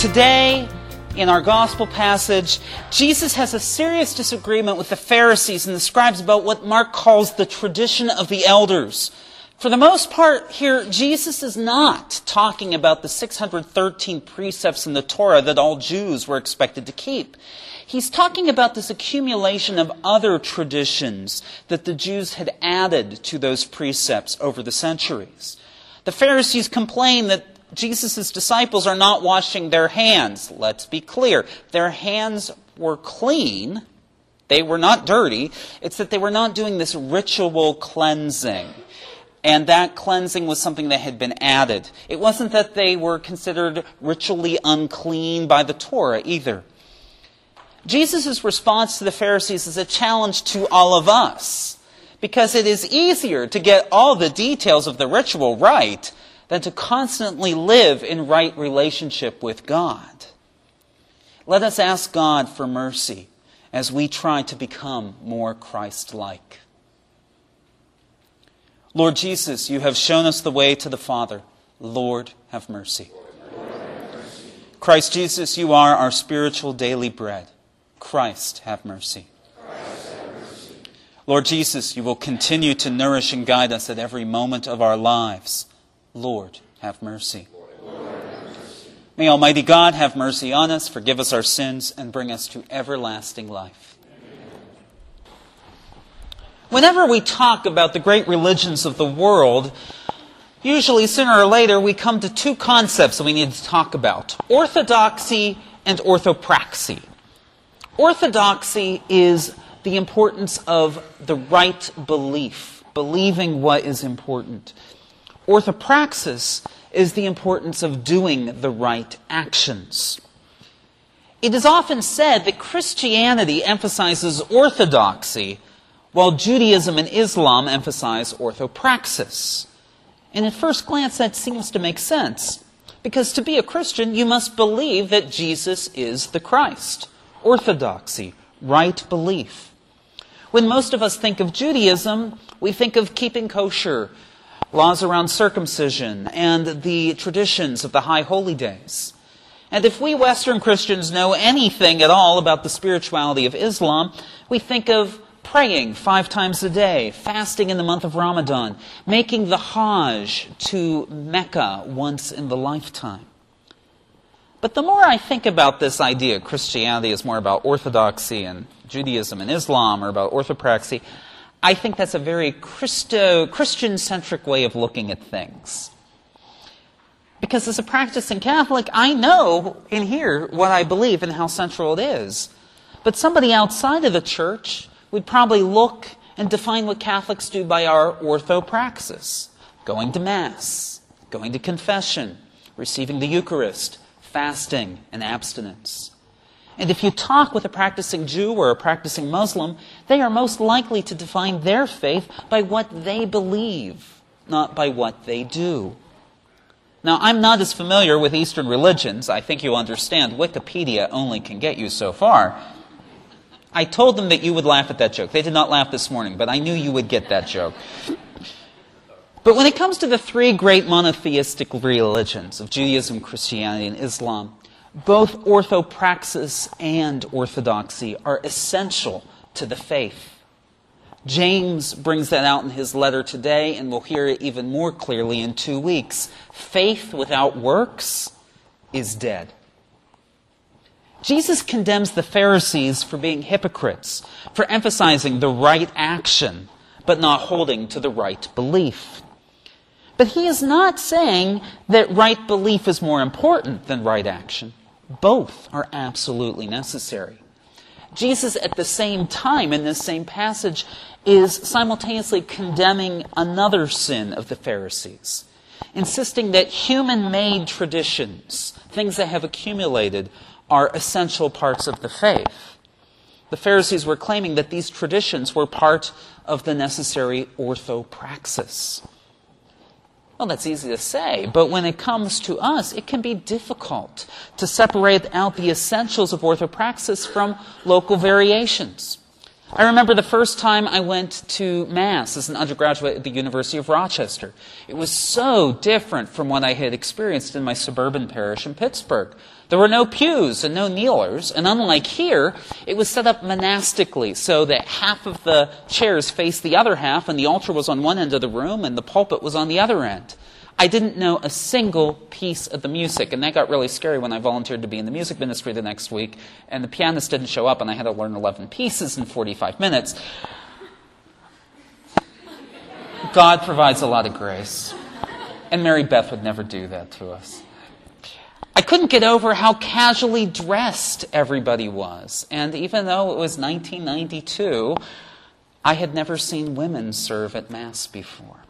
Today, in our gospel passage, Jesus has a serious disagreement with the Pharisees and the scribes about what Mark calls the tradition of the elders. For the most part, here, Jesus is not talking about the 613 precepts in the Torah that all Jews were expected to keep. He's talking about this accumulation of other traditions that the Jews had added to those precepts over the centuries. The Pharisees complain that Jesus' disciples are not washing their hands. Let's be clear. Their hands were clean. They were not dirty. It's that they were not doing this ritual cleansing. And that cleansing was something that had been added. It wasn't that they were considered ritually unclean by the Torah either. Jesus' response to the Pharisees is a challenge to all of us. Because it is easier to get all the details of the ritual right than to constantly live in right relationship with God. Let us ask God for mercy as we try to become more Christ like. Lord Jesus, you have shown us the way to the Father. Lord, have mercy. Christ Jesus, you are our spiritual daily bread. Christ, have mercy. Lord Jesus, you will continue to nourish and guide us at every moment of our lives. Lord, have mercy. May Almighty God have mercy on us, forgive us our sins, and bring us to everlasting life. Whenever we talk about the great religions of the world, usually sooner or later we come to two concepts that we need to talk about orthodoxy and orthopraxy. Orthodoxy is the importance of the right belief, believing what is important. Orthopraxis is the importance of doing the right actions. It is often said that Christianity emphasizes orthodoxy, while Judaism and Islam emphasize orthopraxis. And at first glance, that seems to make sense. Because to be a Christian, you must believe that Jesus is the Christ. Orthodoxy, right belief. When most of us think of Judaism, we think of keeping kosher, laws around circumcision, and the traditions of the high holy days. And if we Western Christians know anything at all about the spirituality of Islam, we think of praying five times a day, fasting in the month of Ramadan, making the Hajj to Mecca once in the lifetime. But the more I think about this idea, Christianity is more about orthodoxy and Judaism and Islam, or about orthopraxy, I think that's a very Christo, Christian centric way of looking at things. Because as a practicing Catholic, I know in here what I believe and how central it is. But somebody outside of the church would probably look and define what Catholics do by our orthopraxis going to Mass, going to confession, receiving the Eucharist, fasting, and abstinence. And if you talk with a practicing Jew or a practicing Muslim, they are most likely to define their faith by what they believe, not by what they do. Now, I'm not as familiar with Eastern religions. I think you understand Wikipedia only can get you so far. I told them that you would laugh at that joke. They did not laugh this morning, but I knew you would get that joke. But when it comes to the three great monotheistic religions of Judaism, Christianity, and Islam, both orthopraxis and orthodoxy are essential to the faith. James brings that out in his letter today, and we'll hear it even more clearly in two weeks. Faith without works is dead. Jesus condemns the Pharisees for being hypocrites, for emphasizing the right action, but not holding to the right belief. But he is not saying that right belief is more important than right action. Both are absolutely necessary. Jesus, at the same time, in this same passage, is simultaneously condemning another sin of the Pharisees, insisting that human made traditions, things that have accumulated, are essential parts of the faith. The Pharisees were claiming that these traditions were part of the necessary orthopraxis. Well, that's easy to say, but when it comes to us, it can be difficult to separate out the essentials of orthopraxis from local variations. I remember the first time I went to Mass as an undergraduate at the University of Rochester. It was so different from what I had experienced in my suburban parish in Pittsburgh. There were no pews and no kneelers, and unlike here, it was set up monastically so that half of the chairs faced the other half, and the altar was on one end of the room, and the pulpit was on the other end. I didn't know a single piece of the music, and that got really scary when I volunteered to be in the music ministry the next week, and the pianist didn't show up, and I had to learn 11 pieces in 45 minutes. God provides a lot of grace, and Mary Beth would never do that to us. I couldn't get over how casually dressed everybody was, and even though it was 1992, I had never seen women serve at Mass before.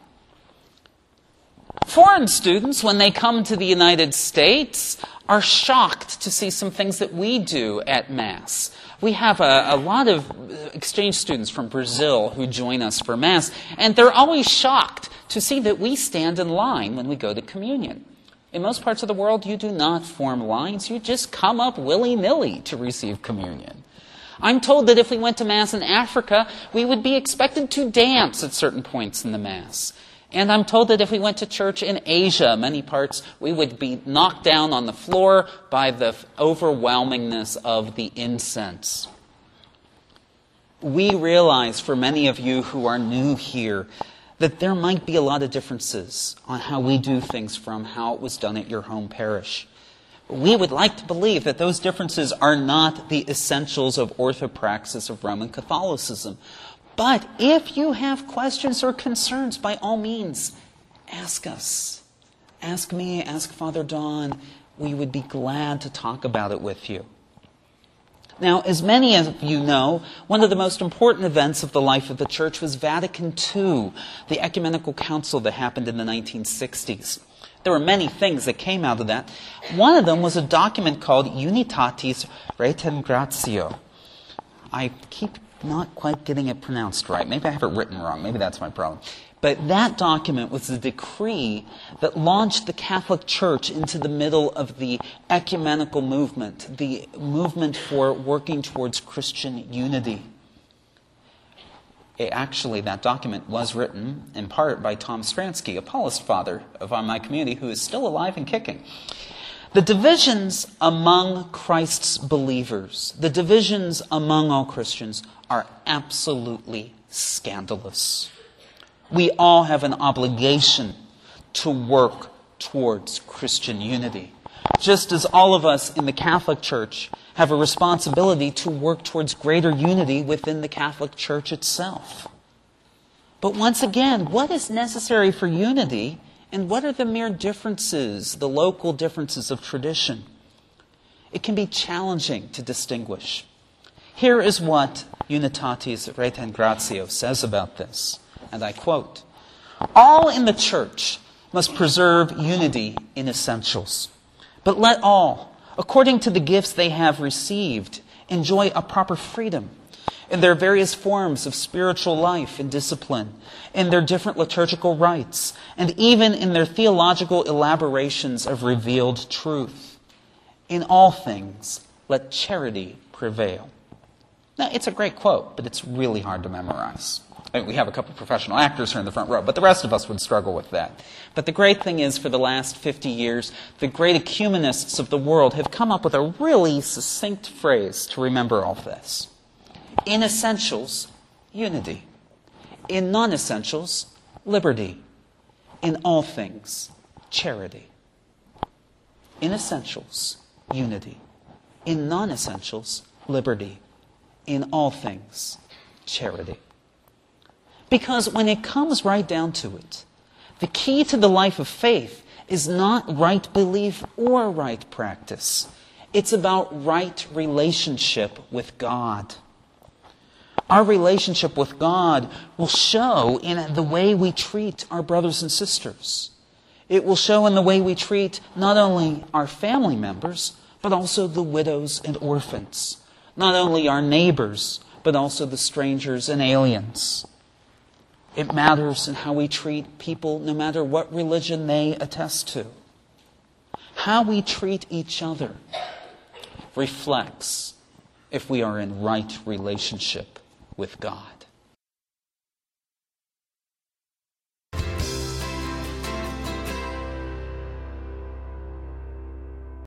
Foreign students, when they come to the United States, are shocked to see some things that we do at Mass. We have a, a, lot of uh, exchange students from Brazil who join us for Mass, and they're always shocked to see that we stand in line when we go to communion. In most parts of the world, you do not form lines, you just come up willy nilly to receive communion. I'm told that if we went to Mass in Africa, we would be expected to dance at certain points in the Mass. And I'm told that if we went to church in Asia, many parts, we would be knocked down on the floor by the overwhelmingness of the incense. We realize for many of you who are new here that there might be a lot of differences on how we do things from how it was done at your home parish. We would like to believe that those differences are not the essentials of orthopraxis of Roman Catholicism. But if you have questions or concerns, by all means, ask us. Ask me, ask Father Don. We would be glad to talk about it with you. Now, as many of you know, one of the most important events of the life of the Church was Vatican II, the ecumenical council that happened in the 1960s. There were many things that came out of that. One of them was a document called Unitatis Redemptio. I keep not quite getting it pronounced right. Maybe I have it written wrong. Maybe that's my problem. But that document was the decree that launched the Catholic Church into the middle of the ecumenical movement, the movement for working towards Christian unity. It actually, that document was written in part by Tom Stransky, a Paulist father of uh, my community who is still alive and kicking. The divisions among Christ's believers, the divisions among all Christians, are absolutely scandalous. We all have an obligation to work towards Christian unity. Just as all of us in the Catholic Church have a responsibility to work towards greater unity within the Catholic Church itself. But once again, what is necessary for unity and what are the mere differences, the local differences of tradition? It can be challenging to distinguish. Here is what Unitatis Redemptio says about this, and I quote All in the church must preserve unity in essentials, but let all, according to the gifts they have received, enjoy a proper freedom in their various forms of spiritual life and discipline, in their different liturgical rites, and even in their theological elaborations of revealed truth. In all things, let charity prevail. Now, it's a great quote, but it's really hard to memorize. I mean, we have a couple professional actors here in the front row, but the rest of us would struggle with that. But the great thing is, for the last 50 years, the great ecumenists of the world have come up with a really succinct phrase to remember all this. In essentials, unity. In non essentials, liberty. In all things, charity. In essentials, unity. In non essentials, liberty. In all things, charity. Because when it comes right down to it, the key to the life of faith is not right belief or right practice. It's about right relationship with God. Our relationship with God will show in the way we treat our brothers and sisters. It will show in the way we treat not only our family members, but also the widows and orphans. Not only our neighbors, but also the strangers and aliens. It matters in how we treat people, no matter what religion they attest to. How we treat each other reflects if we are in right relationship with God.